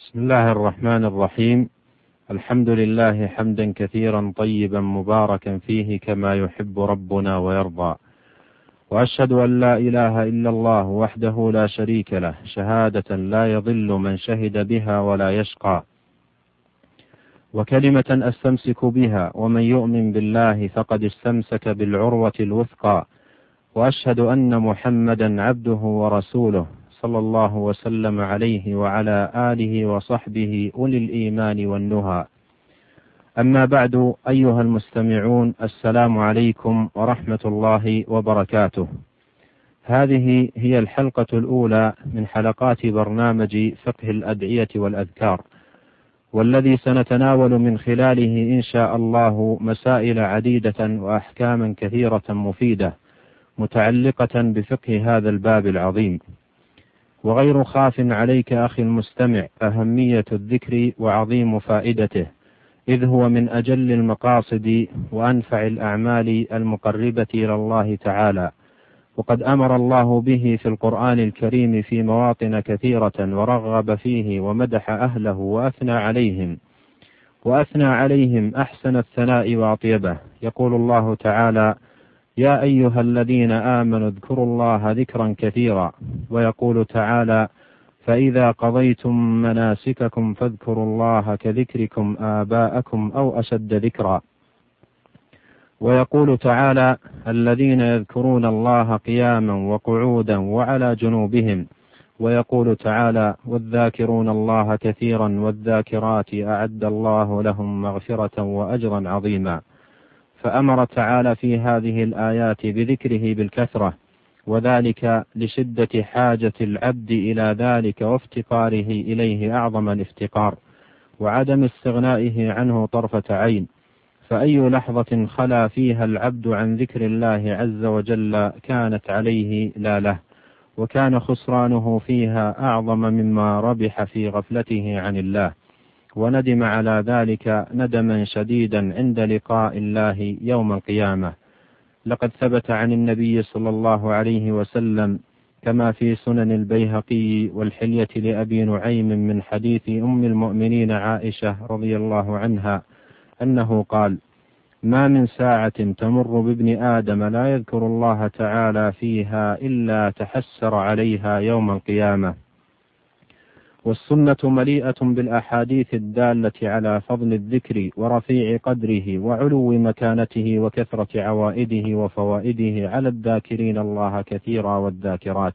بسم الله الرحمن الرحيم. الحمد لله حمدا كثيرا طيبا مباركا فيه كما يحب ربنا ويرضى. وأشهد أن لا إله إلا الله وحده لا شريك له شهادة لا يضل من شهد بها ولا يشقى. وكلمة أستمسك بها ومن يؤمن بالله فقد استمسك بالعروة الوثقى. وأشهد أن محمدا عبده ورسوله. صلى الله وسلم عليه وعلى آله وصحبه أولي الإيمان والنهى. أما بعد أيها المستمعون السلام عليكم ورحمة الله وبركاته. هذه هي الحلقة الأولى من حلقات برنامج فقه الأدعية والأذكار والذي سنتناول من خلاله إن شاء الله مسائل عديدة وأحكاما كثيرة مفيدة متعلقة بفقه هذا الباب العظيم. وغير خاف عليك أخي المستمع أهمية الذكر وعظيم فائدته إذ هو من أجل المقاصد وأنفع الأعمال المقربة إلى الله تعالى. وقد أمر الله به في القرآن الكريم في مواطن كثيرة ورغب فيه ومدح أهله وأثنى عليهم. وأثنى عليهم أحسن الثناء وأطيبه. يقول الله تعالى يا أيها الذين آمنوا اذكروا الله ذكرا كثيرا. ويقول تعالى فإذا قضيتم مناسككم فاذكروا الله كذكركم آباءكم أو أشد ذكرا. ويقول تعالى الذين يذكرون الله قياما وقعودا وعلى جنوبهم. ويقول تعالى والذاكرون الله كثيرا والذاكرات أعد الله لهم مغفرة وأجرا عظيما. فأمر تعالى في هذه الآيات بذكره بالكثرة وذلك لشدة حاجة العبد إلى ذلك وافتقاره إليه أعظم الافتقار وعدم استغنائه عنه طرفة عين. فأي لحظة خلا فيها العبد عن ذكر الله عز وجل كانت عليه لا له وكان خسرانه فيها أعظم مما ربح في غفلته عن الله. وندم على ذلك ندما شديدا عند لقاء الله يوم القيامة. لقد ثبت عن النبي صلى الله عليه وسلم كما في سنن البيهقي والحلية لأبي نعيم من حديث أم المؤمنين عائشة رضي الله عنها أنه قال ما من ساعة تمر بابن آدم لا يذكر الله تعالى فيها إلا تحسر عليها يوم القيامة. والسنة مليئة بالأحاديث الدالة على فضل الذكر ورفيع قدره وعلو مكانته وكثرة عوائده وفوائده على الذاكرين الله كثيرا والذاكرات.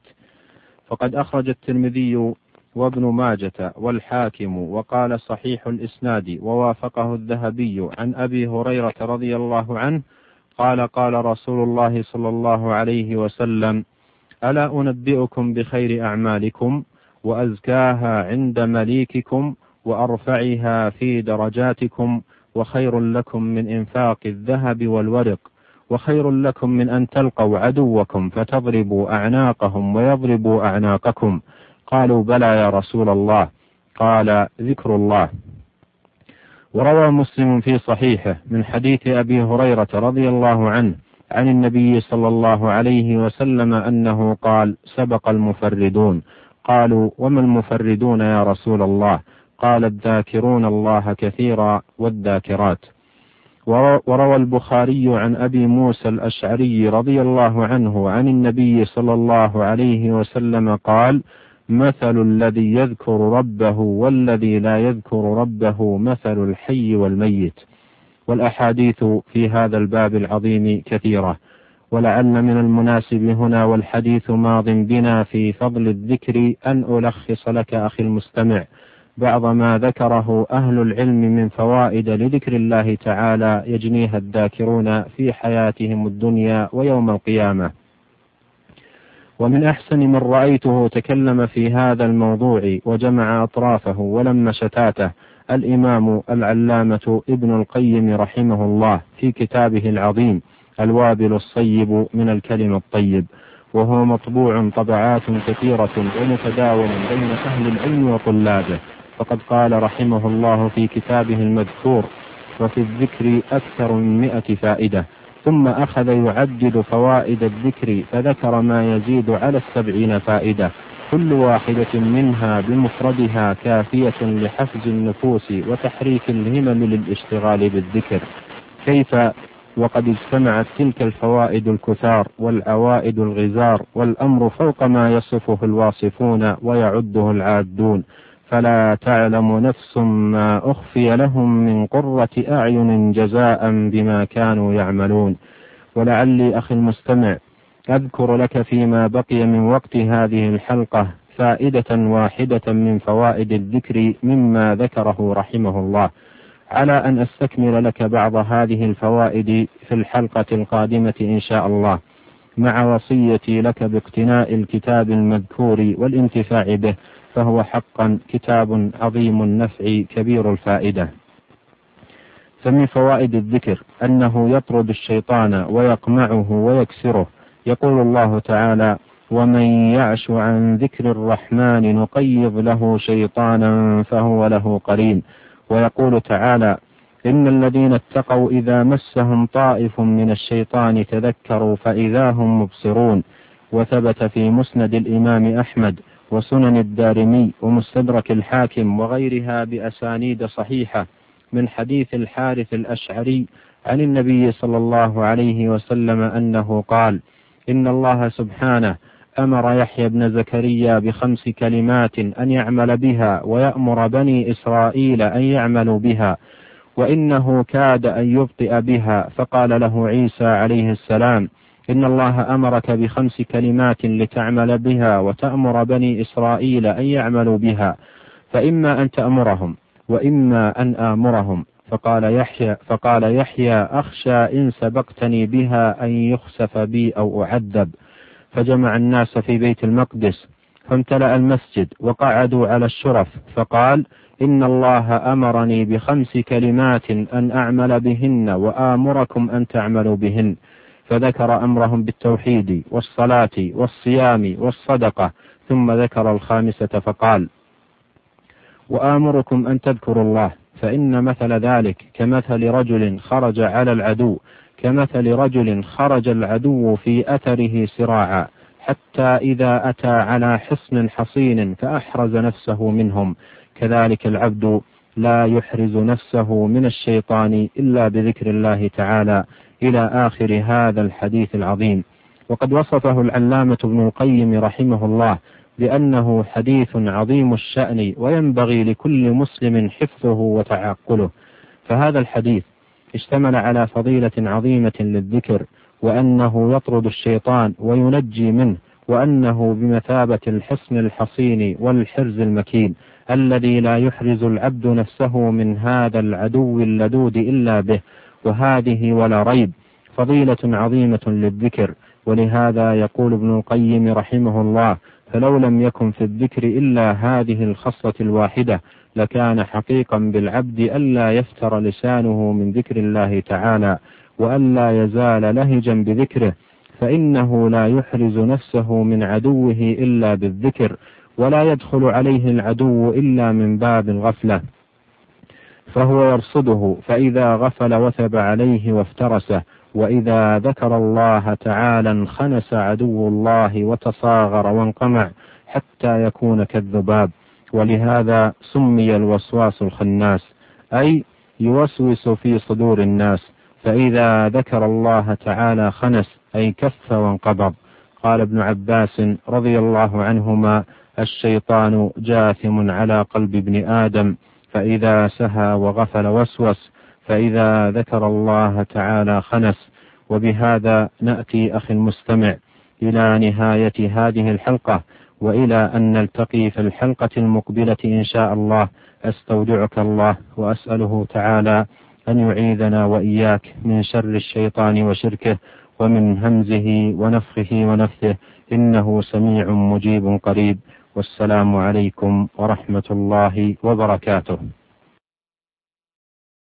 فقد أخرج الترمذي وابن ماجة والحاكم وقال صحيح الإسناد ووافقه الذهبي عن أبي هريرة رضي الله عنه قال قال رسول الله صلى الله عليه وسلم ألا أنبئكم بخير أعمالكم؟ وأزكاها عند مليككم وأرفعها في درجاتكم وخير لكم من إنفاق الذهب والورق وخير لكم من أن تلقوا عدوكم فتضربوا أعناقهم ويضربوا أعناقكم. قالوا بلى يا رسول الله. قال ذكر الله. وروى مسلم في صحيحه من حديث أبي هريرة رضي الله عنه عن النبي صلى الله عليه وسلم أنه قال سبق المفردون. قالوا وما المفردون يا رسول الله؟ قال الذاكرون الله كثيرا والذاكرات. وروى البخاري عن أبي موسى الأشعري رضي الله عنه عن النبي صلى الله عليه وسلم قال مثل الذي يذكر ربه والذي لا يذكر ربه مثل الحي والميت. والأحاديث في هذا الباب العظيم كثيرة. ولعل من المناسب هنا والحديث ماض بنا في فضل الذكر أن ألخص لك أخي المستمع بعض ما ذكره أهل العلم من فوائد لذكر الله تعالى يجنيها الذاكرون في حياتهم الدنيا ويوم القيامة. ومن أحسن من رأيته تكلم في هذا الموضوع وجمع أطرافه ولم شتاته الإمام العلامة ابن القيم رحمه الله في كتابه العظيم الوابل الصيب من الكلم الطيب وهو مطبوع طبعات كثيرة ومتداول بين أهل العلم وطلابه. فقد قال رحمه الله في كتابه المذكور وفي الذكر أكثر من مئة فائدة ثم أخذ يعدد فوائد الذكر فذكر ما يزيد على السبعين فائدة. كل واحدة منها بمفردها كافية لحفز النفوس وتحريك الهمم للاشتغال بالذكر. كيف وقد اجتمعت تلك الفوائد الكثار والعوائد الغزار والأمر فوق ما يصفه الواصفون ويعده العادون. فلا تعلم نفس ما أخفي لهم من قرة أعين جزاء بما كانوا يعملون. ولعلي أخي المستمع أذكر لك فيما بقي من وقت هذه الحلقة فائدة واحدة من فوائد الذكر مما ذكره رحمه الله. على أن أستكمل لك بعض هذه الفوائد في الحلقة القادمة إن شاء الله مع وصيتي لك باقتناء الكتاب المذكور والانتفاع به فهو حقا كتاب عظيم النفع كبير الفائدة. فمن فوائد الذكر أنه يطرد الشيطان ويقمعه ويكسره. يقول الله تعالى ومن يعش عن ذكر الرحمن نقيض له شيطانا فهو له قرين ويقول تعالى إن الذين اتقوا إذا مسهم طائف من الشيطان تذكروا فإذا هم مبصرون وثبت في مسند الإمام أحمد وسنن الدارمي ومستدرك الحاكم وغيرها بأسانيد صحيحة من حديث الحارث الأشعري عن النبي صلى الله عليه وسلم أنه قال إن الله سبحانه أمر يحيى بن زكريا بخمس كلمات أن يعمل بها ويأمر بني إسرائيل أن يعملوا بها وإنه كاد أن يبطئ بها. فقال له عيسى عليه السلام إن الله أمرك بخمس كلمات لتعمل بها وتأمر بني إسرائيل أن يعملوا بها فإما أن تأمرهم وإما أن آمرهم. فقال يحيى فقال يحيى أخشى إن سبقتني بها أن يخسف بي أو أعذب. فجمع الناس في بيت المقدس فامتلأ المسجد وقعدوا على الشرف فقال إن الله أمرني بخمس كلمات أن أعمل بهن وآمركم أن تعملوا بهن. فذكر أمرهم بالتوحيد والصلاة والصيام والصدقة ثم ذكر الخامسة فقال وآمركم أن تذكروا الله فإن مثل ذلك كمثل رجل خرج على العدو كمثل رجل خرج العدو في أثره سراعا حتى إذا أتى على حصن حصين فأحرز نفسه منهم. كذلك العبد لا يحرز نفسه من الشيطان إلا بذكر الله تعالى. إلى آخر هذا الحديث العظيم. وقد وصفه العلامة ابن القيم رحمه الله بأنه حديث عظيم الشأن وينبغي لكل مسلم حفظه وتعقله. فهذا الحديث اشتمل على فضيلة عظيمة للذكر وأنه يطرد الشيطان وينجي منه وأنه بمثابة الحصن الحصين والحرز المكين الذي لا يحرز العبد نفسه من هذا العدو اللدود إلا به وهذه ولا ريب. فضيلة عظيمة للذكر ولهذا يقول ابن القيم رحمه الله فلو لم يكن في الذكر إلا هذه الخصلة الواحدة لكان حقيقا بالعبد ألا يفتر لسانه من ذكر الله تعالى وألا يزال لهجا بذكره فإنه لا يحرز نفسه من عدوه إلا بالذكر ولا يدخل عليه العدو إلا من باب الغفلة فهو يرصده فإذا غفل وثب عليه وافترسه وإذا ذكر الله تعالى انخنس عدو الله وتصاغر وانقمع حتى يكون كالذباب. ولهذا سمي الوسواس الخناس أي يوسوس في صدور الناس. فإذا ذكر الله تعالى خنس أي كف وانقبض. قال ابن عباس رضي الله عنهما الشيطان جاثم على قلب ابن آدم فإذا سهى وغفل وسوس فإذا ذكر الله تعالى خنس. وبهذا نأتي أخي المستمع إلى نهاية هذه الحلقة. وإلى أن نلتقي في الحلقة المقبلة إن شاء الله. أستودعك الله وأسأله تعالى أن يعيذنا وإياك من شر الشيطان وشركه ومن همزه ونفخه ونفثه. إنه سميع مجيب قريب. والسلام عليكم ورحمة الله وبركاته.